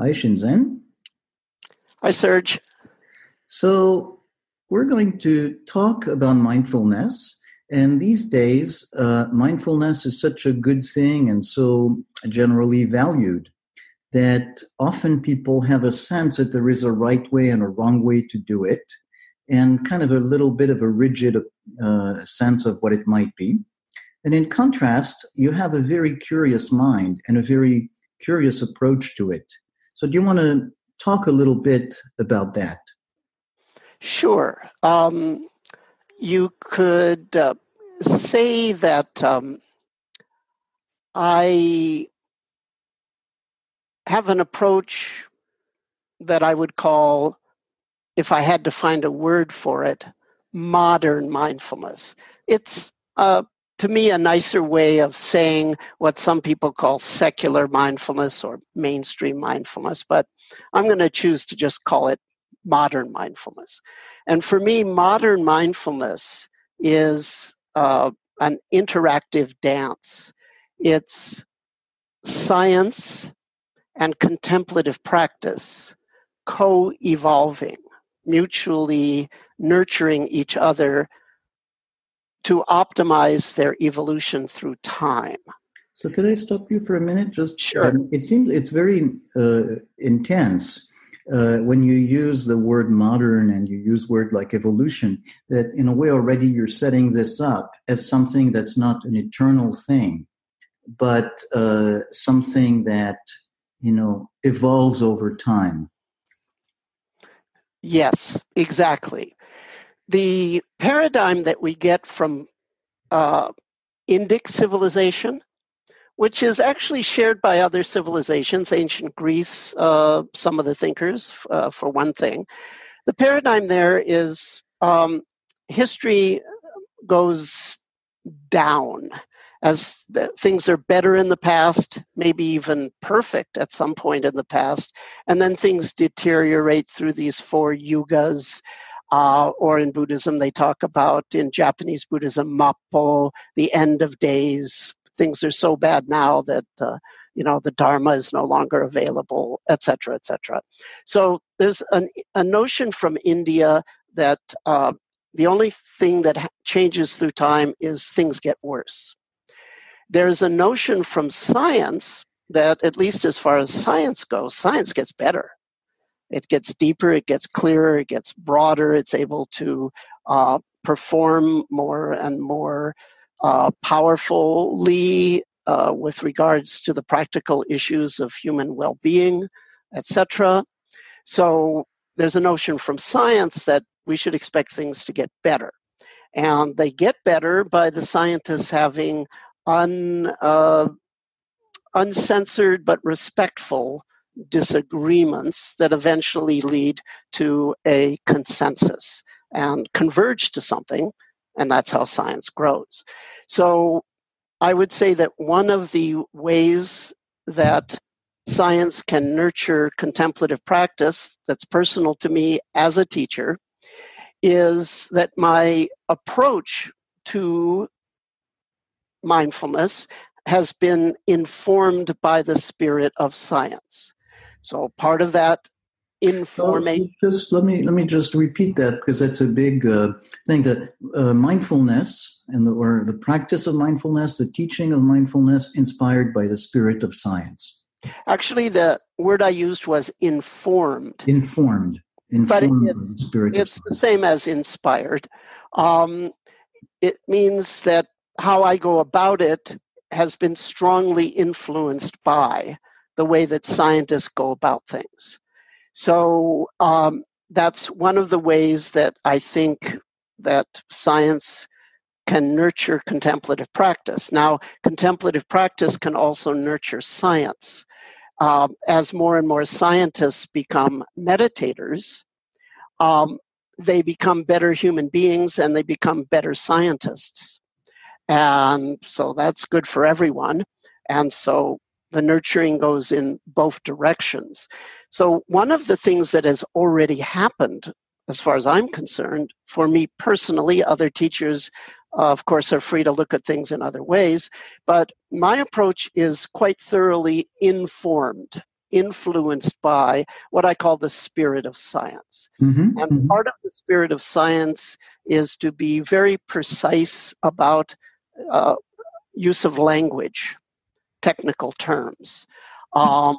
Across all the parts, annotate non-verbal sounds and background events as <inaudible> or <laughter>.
Hi, Shinzen. Hi, Serge. So, we're going to talk about mindfulness. And these days, uh, mindfulness is such a good thing and so generally valued that often people have a sense that there is a right way and a wrong way to do it, and kind of a little bit of a rigid uh, sense of what it might be. And in contrast, you have a very curious mind and a very curious approach to it. So, do you want to talk a little bit about that? Sure. Um, you could uh, say that um, I have an approach that I would call, if I had to find a word for it, modern mindfulness. It's uh, to me a nicer way of saying what some people call secular mindfulness or mainstream mindfulness, but I'm going to choose to just call it modern mindfulness. And for me, modern mindfulness is uh, an interactive dance. It's science and contemplative practice co evolving, mutually nurturing each other to optimize their evolution through time. So, could I stop you for a minute? Just sure. Um, it seems it's very uh, intense uh, when you use the word modern and you use word like evolution. That in a way already you're setting this up as something that's not an eternal thing, but uh, something that you know evolves over time. Yes, exactly the paradigm that we get from uh, Indic civilization, which is actually shared by other civilizations, ancient Greece, uh, some of the thinkers, uh, for one thing. The paradigm there is um, history goes down as the, things are better in the past, maybe even perfect at some point in the past, and then things deteriorate through these four yugas uh, or in Buddhism, they talk about in Japanese Buddhism, mappo, the end of days. Things are so bad now that uh, you know the Dharma is no longer available, etc., etc. So there's an, a notion from India that uh, the only thing that changes through time is things get worse. There's a notion from science that, at least as far as science goes, science gets better it gets deeper, it gets clearer, it gets broader, it's able to uh, perform more and more uh, powerfully uh, with regards to the practical issues of human well being, etc. So there's a notion from science that we should expect things to get better. And they get better by the scientists having un, uh, uncensored but respectful disagreements that eventually lead to a consensus and converge to something, and that's how science grows. So I would say that one of the ways that science can nurture contemplative practice that's personal to me as a teacher is that my approach to mindfulness has been informed by the spirit of science. So part of that information. So just let me let me just repeat that because that's a big uh, thing. That uh, mindfulness and the, or the practice of mindfulness, the teaching of mindfulness, inspired by the spirit of science. Actually, the word I used was informed. Informed. Informed but it's, the, it's the same as inspired. Um, it means that how I go about it has been strongly influenced by the way that scientists go about things. So um, that's one of the ways that I think that science can nurture contemplative practice. Now, contemplative practice can also nurture science. Um, as more and more scientists become meditators, um, they become better human beings and they become better scientists. And so that's good for everyone. And so the nurturing goes in both directions. So, one of the things that has already happened, as far as I'm concerned, for me personally, other teachers, uh, of course, are free to look at things in other ways, but my approach is quite thoroughly informed influenced by what I call the spirit of science. Mm-hmm, and mhm. part of the spirit of science is to be very precise about uh, use of language, technical terms. Um,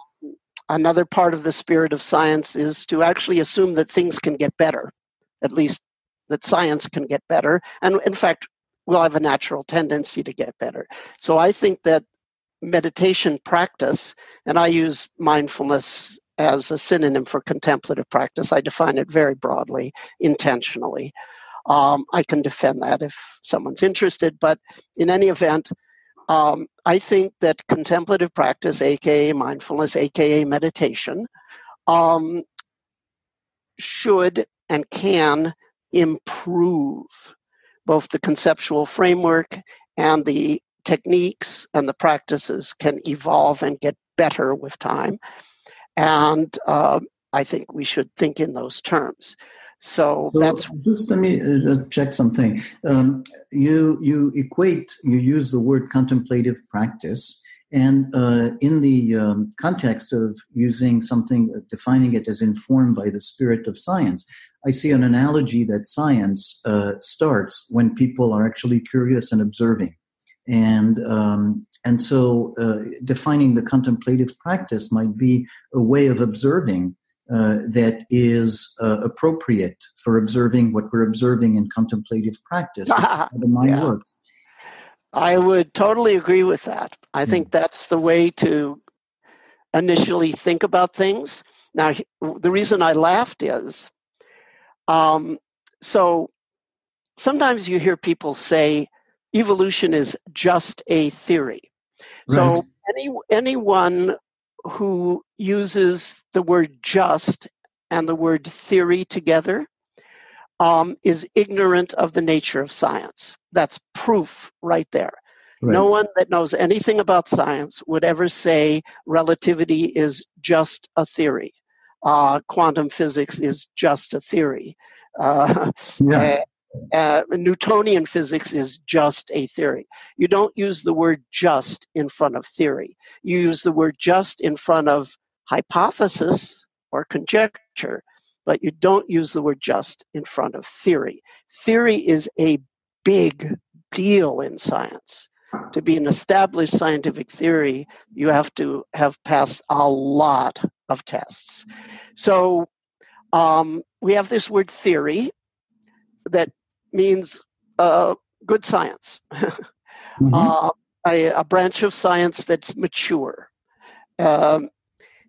another part of the spirit of science is to actually assume that things can get better, at least that science can get better. And in fact, we'll have a natural tendency to get better. So I think that meditation practice, and I use mindfulness as a synonym for contemplative practice. I define it very broadly, intentionally. Um, I can defend that if someone's interested, but in any event, um, I think that contemplative practice, aka mindfulness, aka meditation, um, should and can improve both the conceptual framework and the techniques and the practices can evolve and get better with time. And uh, I think we should think in those terms. So, So that's just let me uh, check something. Um, you you equate you use the word contemplative practice, and uh, in the um, context of using something, uh, defining it as informed by the spirit of science, I see an analogy that science uh, starts when people are actually curious and observing, and um, and so uh, defining the contemplative practice might be a way of observing uh, that is uh, appropriate for observing what we're observing in contemplative practice. <laughs> the mind Yeah. works. I would totally agree with that. I think that's the way to initially think about things. Now, the reason I laughed is um, so sometimes you hear people say evolution is just a theory. Right. So any anyone who uses the word just and the word theory together um, is ignorant of the nature of science. That's proof right there. Right. No one that knows anything about science would ever say relativity is just a theory. Uh, quantum physics is just a theory. Uh, yeah. <laughs> uh, Newtonian physics is just a theory. You don't use the word just in front of theory. You use the word just in front of hypothesis or conjecture, but you don't use the word just in front of theory. Theory is a big deal in science. To be an established scientific theory, you have to have passed a lot of tests. So um, we have this word theory that means uh, good science, <laughs> Mhm. uh, a, a branch of science that's mature. Um,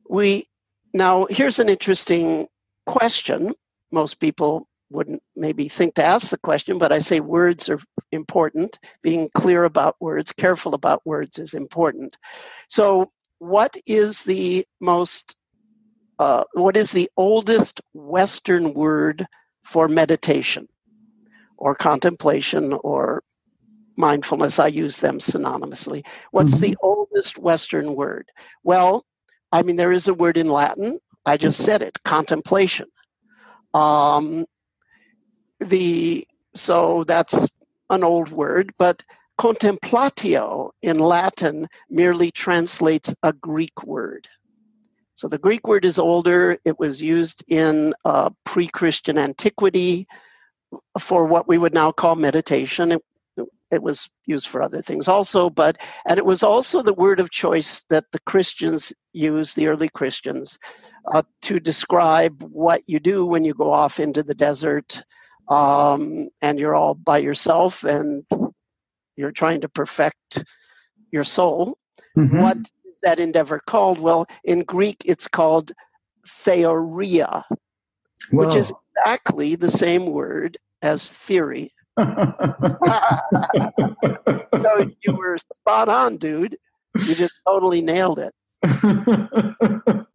we now here's an interesting question. Most people wouldn't maybe think to ask the question, but I say words are important. Being clear about words, careful about words is important. So, what is the most uh, what is the oldest Western word for meditation or contemplation or mindfulness? I use them synonymously. What's the oldest Western word? Well, I mean, there is a word in Latin. I just said it contemplation. Um, the so that's an old word, but contemplatio in Latin merely translates a Greek word. So the Greek word is older. It was used in uh, pre Christian antiquity for what we would now call meditation. It, it was used for other things also, but, and it was also the word of choice that the Christians used, the early Christians, uh, to describe what you do when you go off into the desert um, and you're all by yourself and you're trying to perfect your soul Mhm. what is that endeavor called? Well, in Greek, it's called theoria, which is. Exactly the same word as theory. <laughs> so you were spot on, dude. You just totally nailed it. <laughs>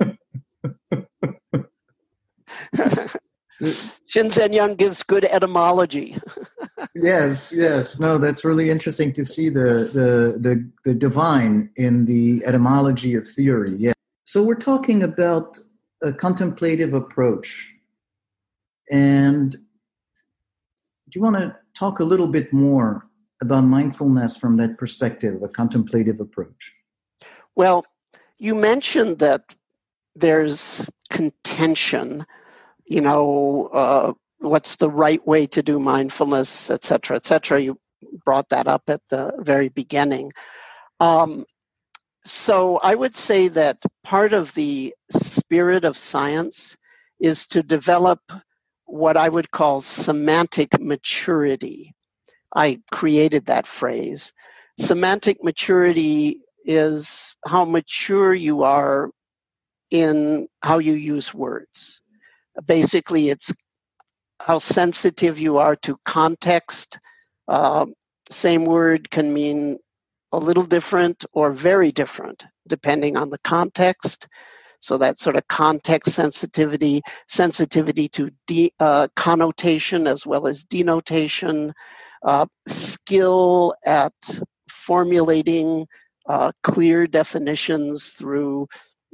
Shinzen Young gives good etymology. <laughs> yes, yes. No, that's really interesting to see the, the the the divine in the etymology of theory. Yeah. So we're talking about a contemplative approach, and do you want to talk a little bit more about mindfulness from that perspective, a contemplative approach? Well, you mentioned that there's contention, you know, uh, what's the right way to do mindfulness, et cetera, et cetera. You brought that up at the very beginning. Um, so I would say that part of the spirit of science is to develop what I would call semantic maturity. I created that phrase. Semantic maturity is how mature you are in how you use words. Basically, it's how sensitive you are to context. Uh, same word can mean a little different or very different depending on the context. So that sort of context sensitivity, sensitivity to de, uh, connotation as well as denotation, uh, skill at formulating uh, clear definitions through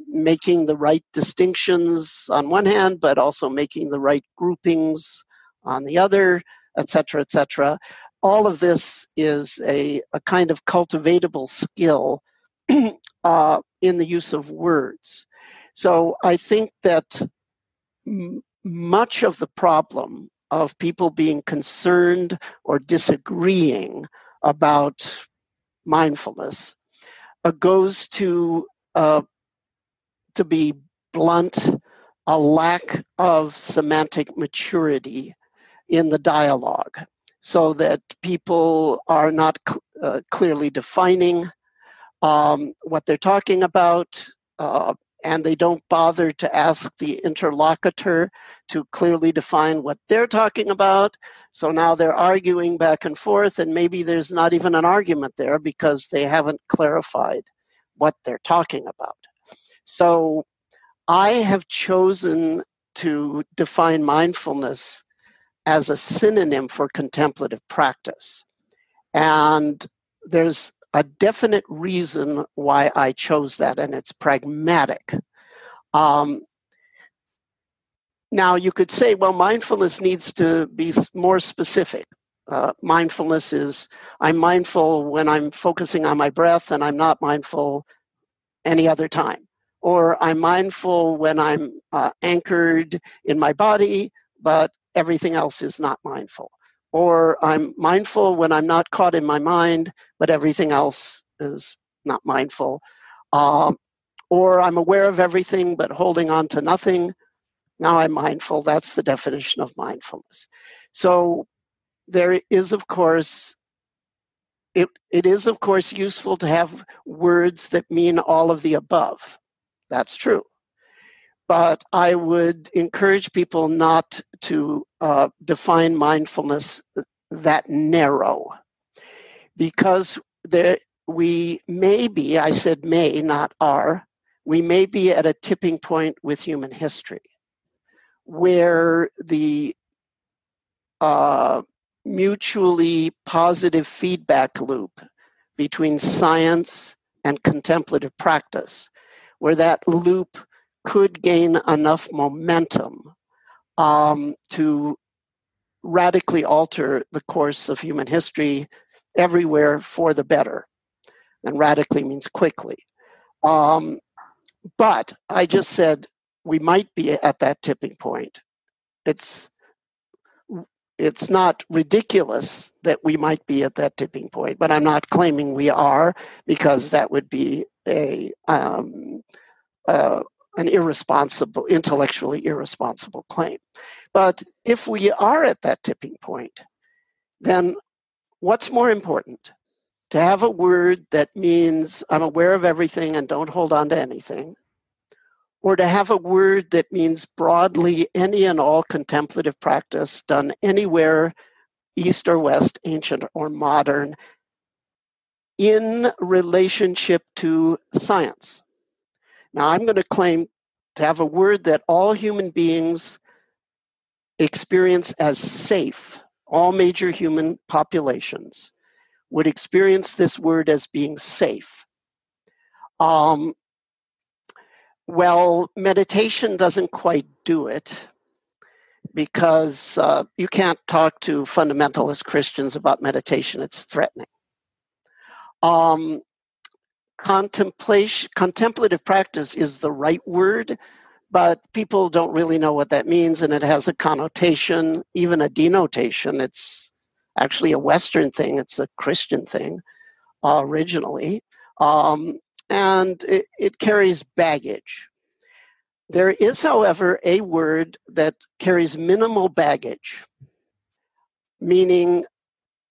making the right distinctions on one hand, but also making the right groupings on the other, etc., etc. All of this is a, a kind of cultivatable skill <clears throat> uh, in the use of words. So I think that m- much of the problem of people being concerned or disagreeing about mindfulness uh, goes to uh, to be blunt, a lack of semantic maturity in the dialogue so that people are not cl- uh, clearly defining um, what they're talking about uh, and they don't bother to ask the interlocutor to clearly define what they're talking about. So now they're arguing back and forth, and maybe there's not even an argument there because they haven't clarified what they're talking about. So I have chosen to define mindfulness as a synonym for contemplative practice. And there's a definite reason why I chose that, and it's pragmatic. Um, now, you could say, well, mindfulness needs to be more specific. Uh, mindfulness is I'm mindful when I'm focusing on my breath, and I'm not mindful any other time. Or I'm mindful when I'm uh, anchored in my body, but everything else is not mindful or I'm mindful when I'm not caught in my mind, but everything else is not mindful. Um, or I'm aware of everything but holding on to nothing. Now I'm mindful. That's the definition of mindfulness. So there is, of course, it, it is, of course, useful to have words that mean all of the above. That's true but I would encourage people not to uh, define mindfulness that narrow. Because there, we may be, I said may, not are, we may be at a tipping point with human history where the uh, mutually positive feedback loop between science and contemplative practice, where that loop could gain enough momentum um, to radically alter the course of human history everywhere for the better. And radically means quickly. Um, but I just said we might be at that tipping point. It's it's not ridiculous that we might be at that tipping point, but I'm not claiming we are because that would be a um, uh, an irresponsible, intellectually irresponsible claim. But if we are at that tipping point, then what's more important? To have a word that means I'm aware of everything and don't hold on to anything, or to have a word that means broadly any and all contemplative practice done anywhere, East or West, ancient or modern, in relationship to science. Now, I'm going to claim to have a word that all human beings experience as safe, all major human populations would experience this word as being safe. Um, well, meditation doesn't quite do it because uh, you can't talk to fundamentalist Christians about meditation, it's threatening. Um, contemplation contemplative practice is the right word but people don't really know what that means and it has a connotation even a denotation. It's actually a western thing. It's a christian thing uh, originally. Um, and it, it carries baggage. There is however a word that carries minimal baggage meaning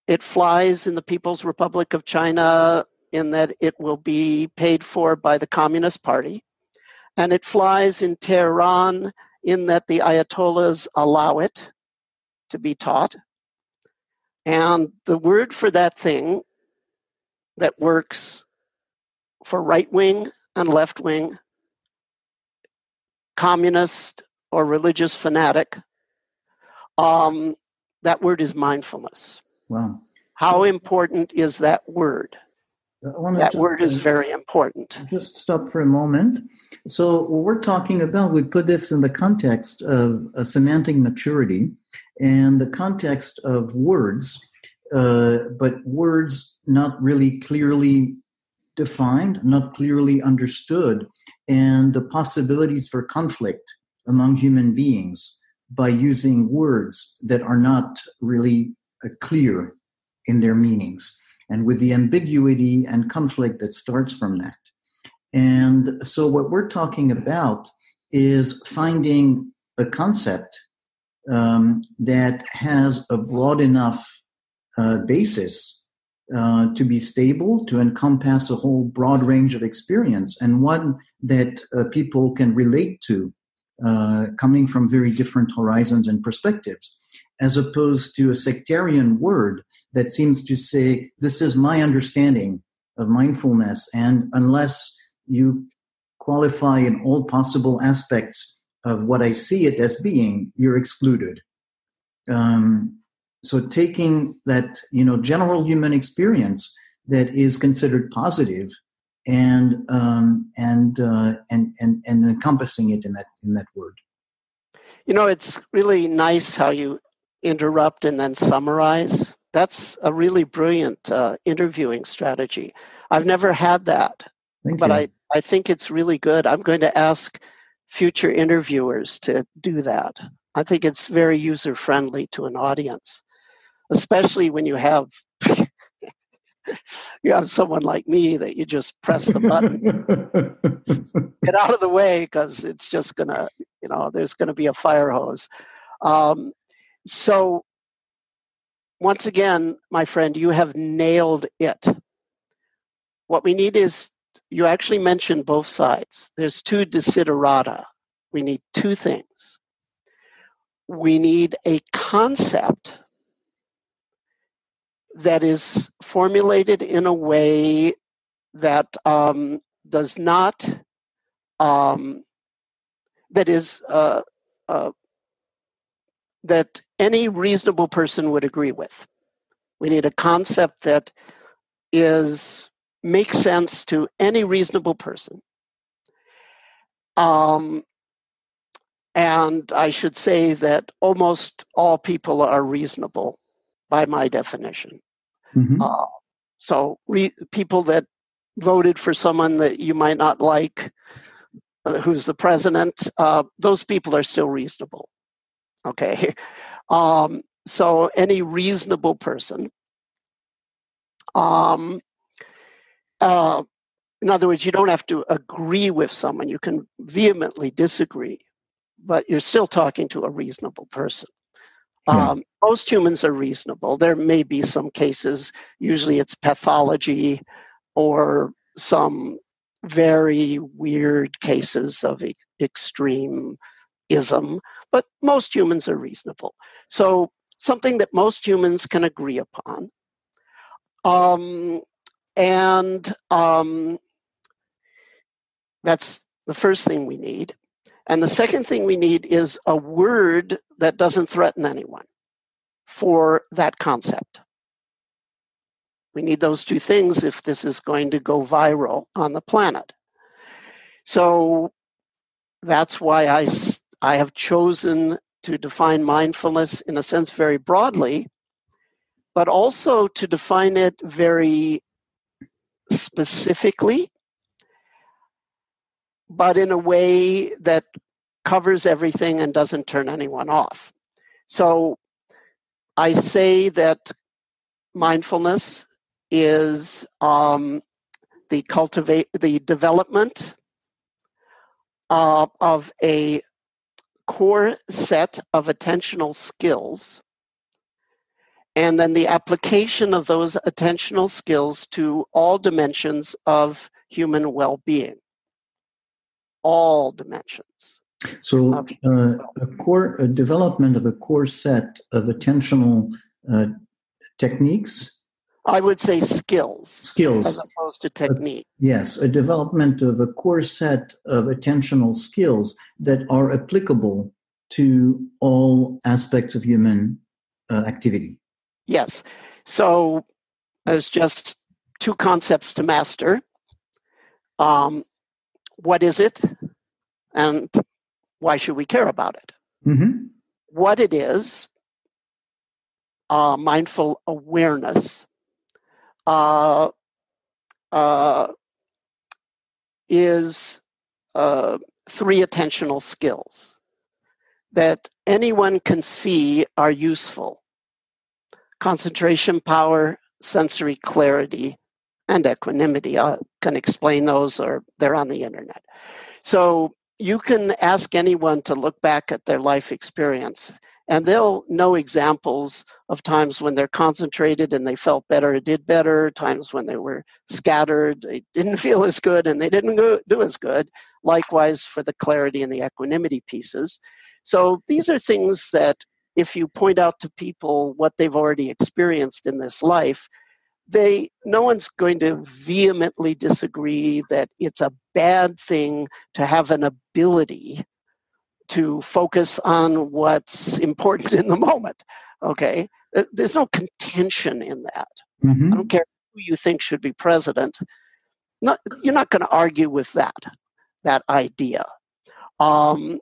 it flies in the people's republic of china in that it will be paid for by the Communist Party. And it flies in Tehran in that the Ayatollahs allow it to be taught. And the word for that thing that works for right wing and left wing, communist or religious fanatic, um, that word is mindfulness. Wow. How important is that word? That word is very important. Just stop for a moment. So, what we're talking about, we put this in the context of a semantic maturity and the context of words, uh, but words not really clearly defined, not clearly understood, and the possibilities for conflict among human beings by using words that are not really uh, clear in their meanings and with the ambiguity and conflict that starts from that. And so, what we're talking about is finding a concept um, that has a broad enough uh, basis uh, to be stable, to encompass a whole broad range of experience, and one that uh, people can relate to, uh, coming from very different horizons and perspectives, as opposed to a sectarian word that seems to say, this is my understanding of mindfulness. And unless you qualify in all possible aspects of what I see it as being, you're excluded. Um, so taking that, you know, general human experience that is considered positive and um, and, uh, and and and encompassing it in that in that word. You know, it's really nice how you interrupt and then summarize that's a really brilliant uh, interviewing strategy. I've never had that, Thank but you. I, I think it's really good. I'm going to ask future interviewers to do that. I think it's very user friendly to an audience, especially when you have you have someone like me that you just press the button, get out of the way because it's just gonna, you know, there's gonna be a fire hose. Um, so once again, my friend, you have nailed it. What we need is, you actually mentioned both sides. There's two desiderata. We need two things. We need a concept that is formulated in a way that um, does not, um, that is uh, uh, that any reasonable person would agree with. We need a concept that is makes sense to any reasonable person. Um, and I should say that almost all people are reasonable by my definition. Mm-hmm. Uh, so, re- people that voted for someone that you might not like, uh, who's the president, uh, those people are still reasonable. Okay. <laughs> Um, so any reasonable person. Um, uh, in other words, you don't have to agree with someone. You can vehemently disagree, but you're still talking to a reasonable person. Um, most humans are reasonable. There may be some cases, usually it's pathology or some very weird cases of e- extreme ism, but most humans are reasonable. So, something that most humans can agree upon. Um, and um, that's the first thing we need. And the second thing we need is a word that doesn't threaten anyone for that concept. We need those two things if this is going to go viral on the planet. So that's why I I have chosen to define mindfulness in a sense very broadly, but also to define it very specifically but in a way that covers everything and doesn't turn anyone off. So I say that mindfulness is um, the cultivate the development uh, of a core set of attentional skills and then the application of those attentional skills to all dimensions of human well-being all dimensions so uh, a core a development of a core set of attentional uh, techniques I would say skills. Skills. As opposed to technique. Uh, yes, a development of a core set of attentional skills that are applicable to all aspects of human uh, activity. Yes. So there's just two concepts to master. Um, what is it? And why should we care about it? Mm-hmm. What it is, uh, mindful awareness uh, uh, is uh, three attentional skills that anyone can see are useful concentration power, sensory clarity, and equanimity. I can explain those, or they're on the internet. So you can ask anyone to look back at their life experience and they'll know examples of times when they're concentrated and they felt better, did better, times when they were scattered, they didn't <laughs> feel as good and they didn't do as good. Likewise for the clarity and the equanimity pieces. So these are things that if you point out to people what they've already experienced in this life, they no one's going to vehemently disagree that it's a bad thing to have an ability to focus on what's important in the moment. Okay, uh, there's no contention in that. Mm-hmm. I don't care who you think should be president. Not, you're not going to argue with that that idea. Um,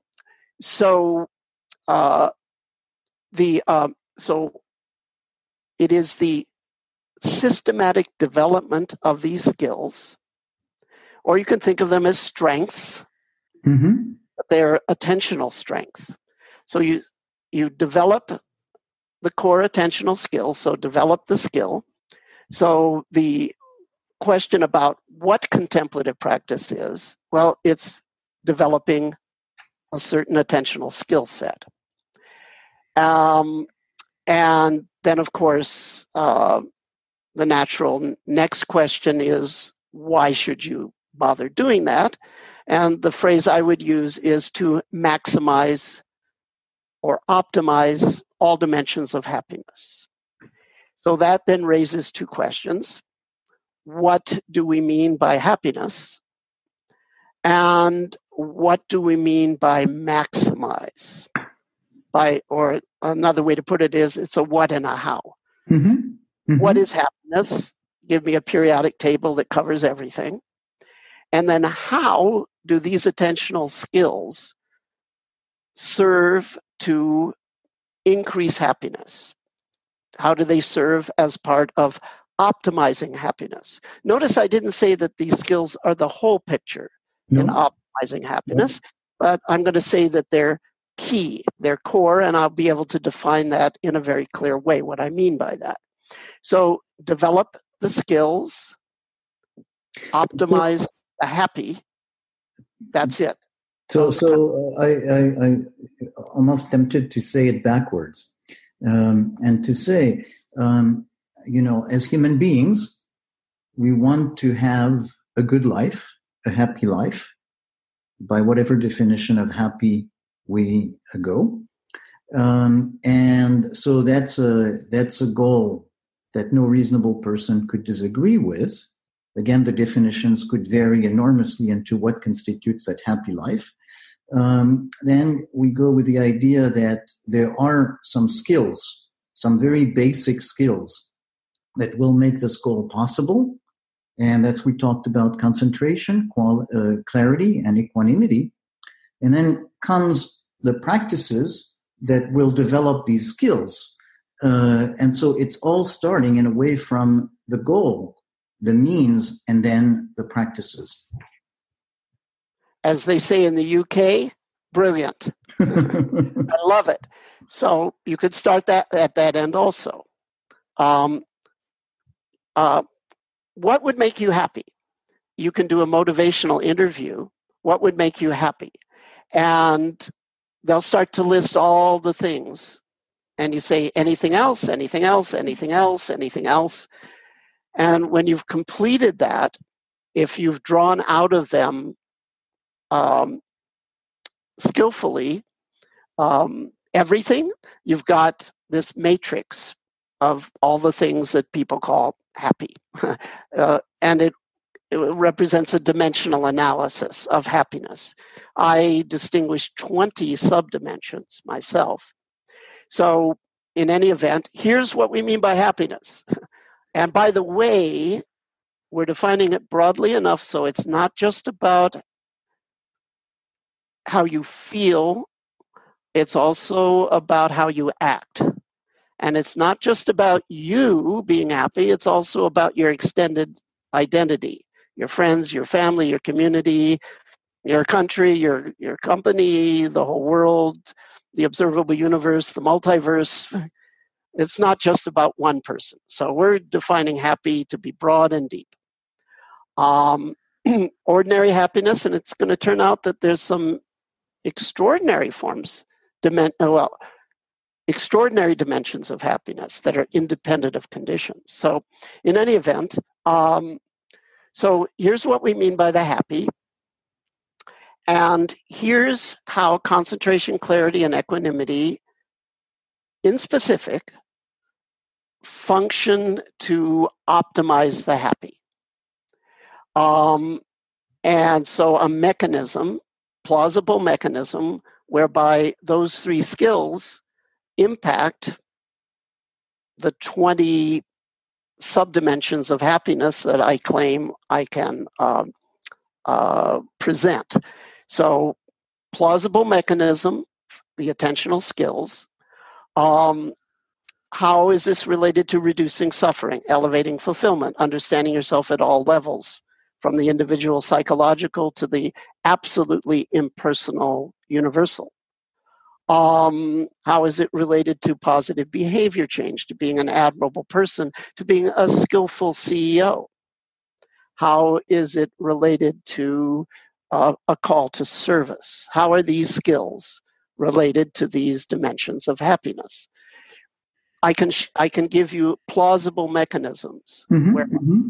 so uh, the um, so it is the systematic development of these skills, or you can think of them as strengths. Mm-hmm their attentional strength. So you you develop the core attentional skills, so develop the skill. So the question about what contemplative practice is, well, it's developing a certain attentional skill set. Um, and then, of course, uh, the natural next question is why should you bother doing that? And the phrase I would use is to maximize or optimize all dimensions of happiness. So that then raises two questions. What do we mean by happiness? And what do we mean by maximize? By, or another way to put it is it's a what and a how. Mm-hmm. Mm-hmm. What is happiness? Give me a periodic table that covers everything. And then how do these attentional skills serve to increase happiness? How do they serve as part of optimizing happiness? Notice I didn't say that these skills are the whole picture no. in optimizing happiness, no. but I'm going to say that they're key, they're core, and I'll be able to define that in a very clear way, what I mean by that. So develop the skills, optimize the happy, that's it. So, so uh, I, I, I almost tempted to say it backwards, um, and to say, um, you know, as human beings, we want to have a good life, a happy life, by whatever definition of happy we go, um, and so that's a that's a goal that no reasonable person could disagree with. Again, the definitions could vary enormously into what constitutes that happy life. Um, then we go with the idea that there are some skills, some very basic skills that will make this goal possible. And that's we talked about concentration, qual- uh, clarity, and equanimity. And then comes the practices that will develop these skills. Uh, and so it's all starting in a way from the goal the means and then the practices. as they say in the UK, brilliant. <laughs> I love it. So you could start that at that end also. Um, uh, what would make you happy? You can do a motivational interview. What would make you happy? And they'll start to list all the things. And you say, anything else, anything else, anything else, anything else. And when you've completed that, if you've drawn out of them um, skillfully um, everything, you've got this matrix of all the things that people call happy. <laughs> uh, and it, it represents a dimensional analysis of happiness. I distinguish 20 subdimensions myself. So, in any event, here's what we mean by happiness. <laughs> And by the way, we're defining it broadly enough so it's not just about how you feel, it's also about how you act. And it's not just about you being happy, it's also about your extended identity your friends, your family, your community, your country, your, your company, the whole world, the observable universe, the multiverse. <laughs> It's not just about one person. So we're defining happy to be broad and deep. Um, <clears throat> ordinary happiness, and it's going to turn out that there's some extraordinary forms, dimen- well, extraordinary dimensions of happiness that are independent of conditions. So, in any event, um, so here's what we mean by the happy. And here's how concentration, clarity, and equanimity, in specific, function to optimize the happy. Um, and so a mechanism, plausible mechanism, whereby those three skills impact the 20 subdimensions of happiness that I claim I can uh, uh, present. So, plausible mechanism, the attentional skills. Um, how is this related to reducing suffering, elevating fulfillment, understanding yourself at all levels, from the individual psychological to the absolutely impersonal universal? Um, how is it related to positive behavior change, to being an admirable person, to being a skillful CEO? How is it related to uh, a call to service? How are these skills related to these dimensions of happiness? I can I can give you plausible mechanisms. Mm-hmm, where, mm-hmm.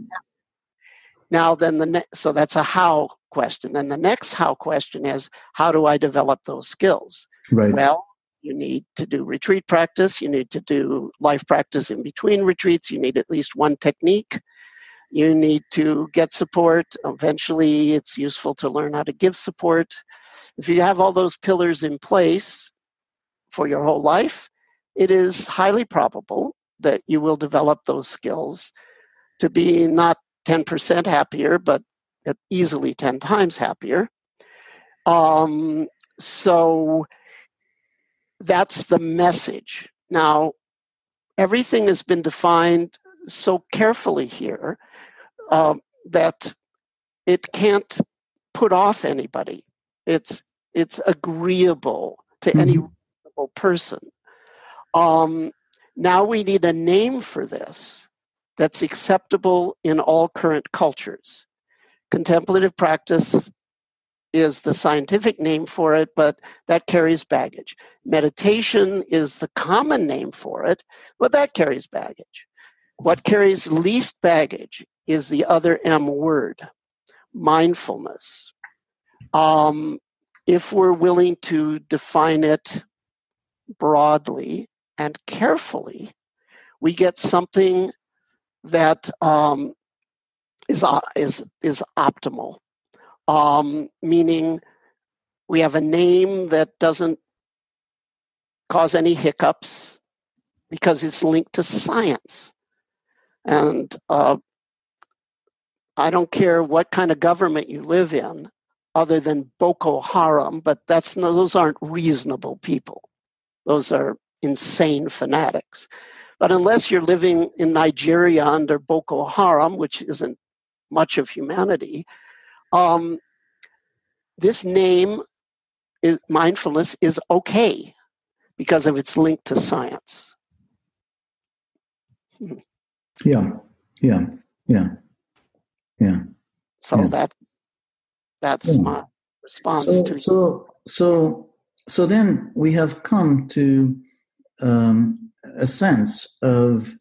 Now, then the ne- so that's a how question. Then the next how question is how do I develop those skills? Right. Well, you need to do retreat practice. You need to do life practice in between retreats. You need at least one technique. You need to get support. Eventually, it's useful to learn how to give support. If you have all those pillars in place for your whole life, it is highly probable that you will develop those skills to be not 10% happier, but easily 10 times happier. Um, so, that's the message. Now, everything has been defined so carefully here um, that it can't put off anybody. It's it's agreeable to mm-hmm. any reasonable person. Um, now we need a name for this that's acceptable in all current cultures. Contemplative practice is the scientific name for it, but that carries baggage. Meditation is the common name for it, but that carries baggage. What carries least baggage is the other M word, mindfulness. Um, if we're willing to define it broadly and carefully, we get something that um, is uh, is is optimal um, meaning we have a name that doesn't cause any hiccups because it's linked to science. And uh, I don't care what kind of government you live in, other than Boko Haram, but that's no, those aren't reasonable people. Those are insane fanatics. But unless you're living in Nigeria under Boko Haram, which isn't much of humanity, um, this name is mindfulness is okay because of its link to science. Yeah, yeah, yeah, yeah. So Yeah. that that's Yeah. my response So, to so, so, so then we have come to um, a sense of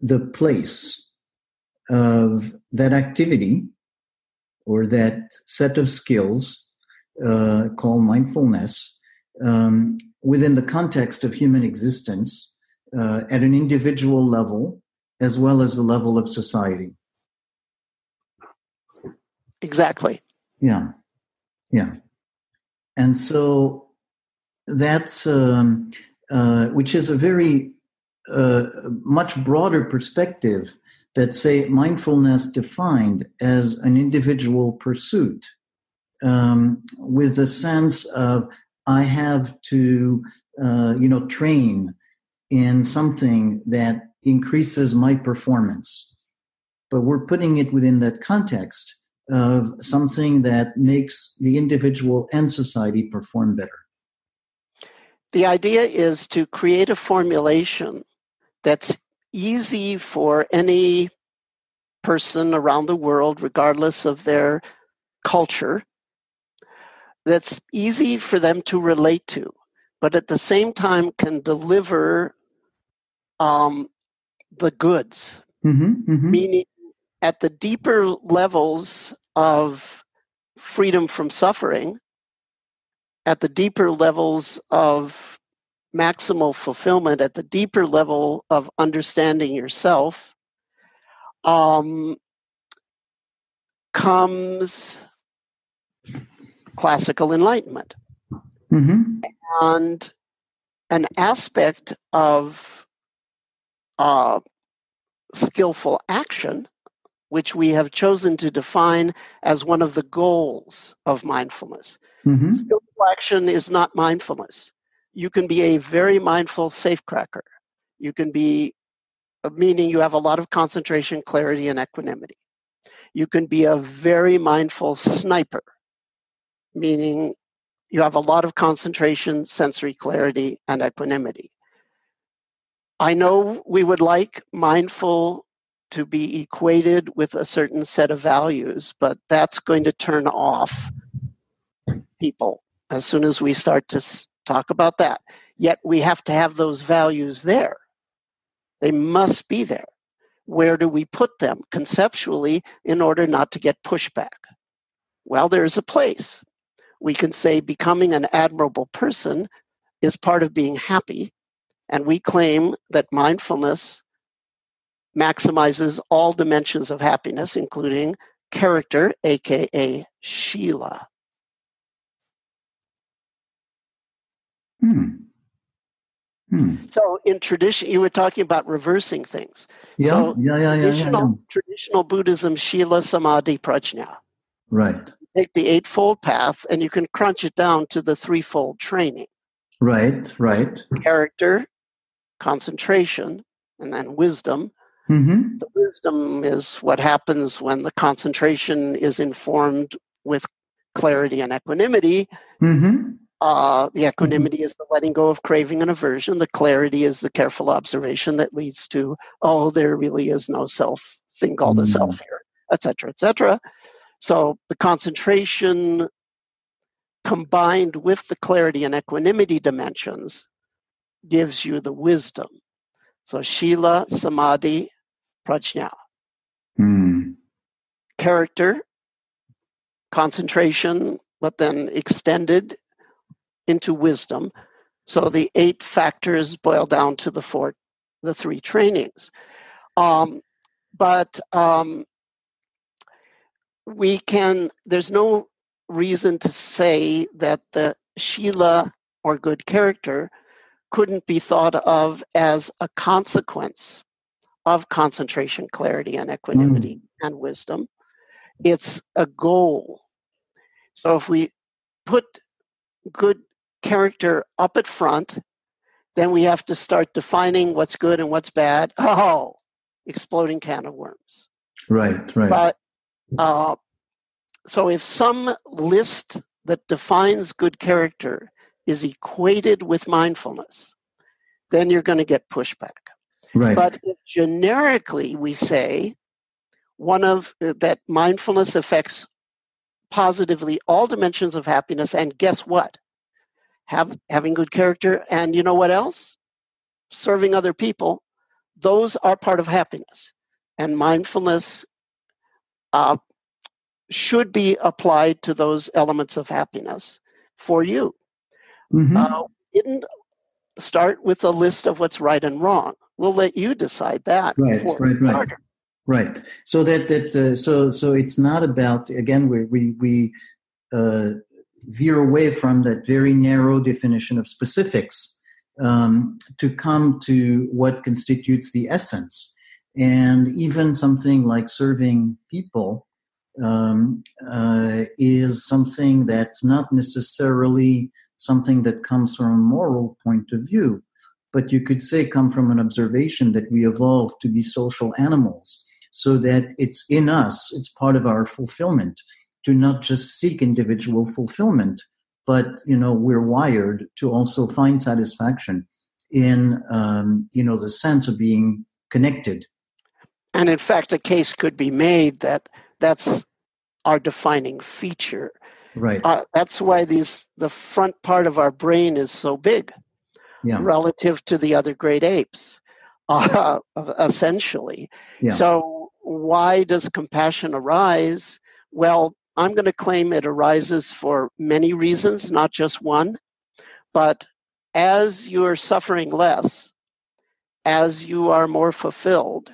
the place of that activity or that set of skills uh, called mindfulness um, within the context of human existence uh, at an individual level as well as the level of society. Exactly. Yeah, yeah, and so that's um, uh, which is a very uh, much broader perspective that say mindfulness defined as an individual pursuit um, with a sense of I have to uh, you know train in something that increases my performance, but we're putting it within that context of something that makes the individual and society perform better. The idea is to create a formulation that's easy for any person around the world, regardless of their culture, that's easy for them to relate to, but at the same time can deliver um, the goods, Mm-hmm, mm-hmm. meaning at the deeper levels of freedom from suffering, at the deeper levels of maximal fulfillment, at the deeper level of understanding yourself, um, comes classical enlightenment Mm-hmm. and an aspect of uh, skillful action, which we have chosen to define as one of the goals of mindfulness. Mm-hmm. Skillful action is not mindfulness. You can be a very mindful safecracker. You can be, uh, meaning you have a lot of concentration, clarity, and equanimity. You can be a very mindful sniper, meaning you have a lot of concentration, sensory clarity, and equanimity. I know we would like mindful to be equated with a certain set of values, but that's going to turn off people as soon as we start to talk about that. Yet we have to have those values there. They must be there. Where do we put them conceptually in order not to get pushback? Well, there's a place. We can say becoming an admirable person is part of being happy, and we claim that mindfulness maximizes all dimensions of happiness, including character, aka Shila. Hmm. Hmm. So, in tradition, you were talking about reversing things. Yeah, So, yeah, yeah, yeah, yeah, yeah. Traditional, traditional Buddhism, Shila, Samadhi, Prajna. Right, Take the Eightfold Path and you can crunch it down to the threefold training right, right. character, concentration, and then wisdom. Mm-hmm. The wisdom is what happens when the concentration is informed with clarity and equanimity. Mm-hmm. Uh, the equanimity is the letting go of craving and aversion. The clarity is the careful observation that leads to, oh, there really is no self thing called a Mm. self here, etc., etc. So the concentration combined with the clarity and equanimity dimensions gives you the wisdom. So Shila, Samadhi, Prajna. Hmm. Character, concentration, but then extended into wisdom. So the eight factors boil down to the four, the three trainings. Um, but um, we can, there's no reason to say that the Shila or good character couldn't be thought of as a consequence of concentration, clarity, and equanimity and wisdom. It's a goal. So if we put good character up at front, then we have to start defining what's good and what's bad. <laughs> Oh, exploding can of worms. Right, right. But uh, so if some list that defines good character is equated with mindfulness, then you're going to get pushback. Right. But generically we say one of uh, that mindfulness affects positively all dimensions of happiness, and guess what? Have having good character, and you know what else? Serving other people. Those are part of happiness, and mindfulness uh, should be applied to those elements of happiness for you. Mm-hmm. Uh, didn't start with a list of what's right and wrong. We'll let you decide that. Right, right, right. Right. So that that uh, so so it's not about again we we we uh, veer away from that very narrow definition of specifics um, to come to what constitutes the essence, and even something like serving people um, uh, is something that's not necessarily something that comes from a moral point of view, but you could say come from an observation that we evolved to be social animals so that it's in us, it's part of our fulfillment to not just seek individual fulfillment, but you know we're wired to also find satisfaction in um, you know the sense of being connected. And in fact, a case could be made that that's our defining feature. Right. Uh, that's why these the front part of our brain is so big yeah. relative to the other great apes, <laughs> uh, essentially. Yeah. So why does compassion arise? Well, I'm going to claim it arises for many reasons, not just one. But as you're suffering less, as you are more fulfilled,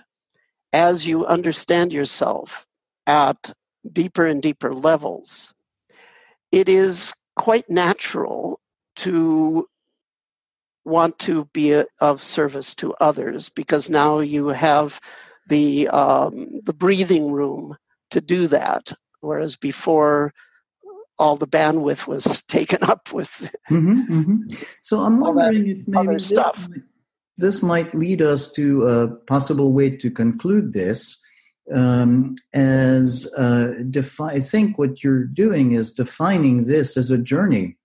as you understand yourself at deeper and deeper levels, it is quite natural to want to be a, of service to others because now you have the um, the breathing room to do that, whereas before all the bandwidth was <laughs> taken up with. Mm-hmm, mm-hmm. So I'm wondering if maybe this might, this might lead us to a possible way to conclude this. Um, as uh, defi- I think what you're doing is defining this as a journey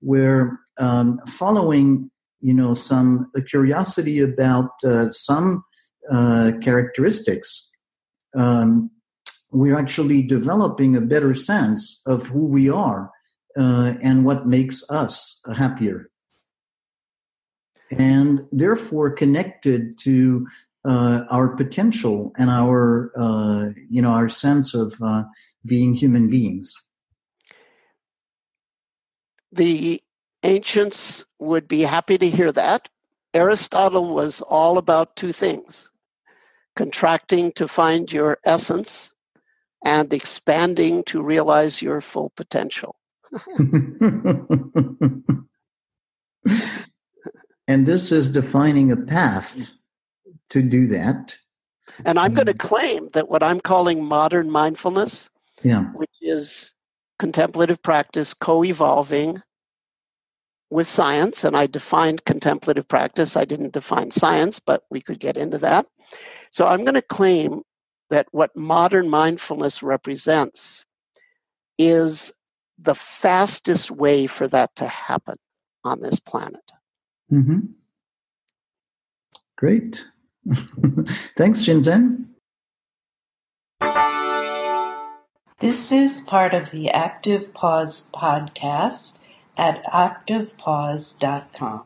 where um, following you know some curiosity about uh, some uh, characteristics, um, we're actually developing a better sense of who we are uh, and what makes us happier. And therefore connected to uh, our potential and our, uh, you know, our sense of uh, being human beings. The ancients would be happy to hear that. Aristotle was all about two things contracting to find your essence, and expanding to realize your full potential. <laughs> and this is defining a path to do that. And I'm going to um, claim that what I'm calling modern mindfulness, yeah. which is contemplative practice co evolving with science, and I defined contemplative practice. I didn't define science, but we could get into that. So I'm going to claim that what modern mindfulness represents is the fastest way for that to happen on this planet. Mm-hmm. Great. <laughs> Thanks, Shinzen. This is part of the Active Pause podcast at activepause.com.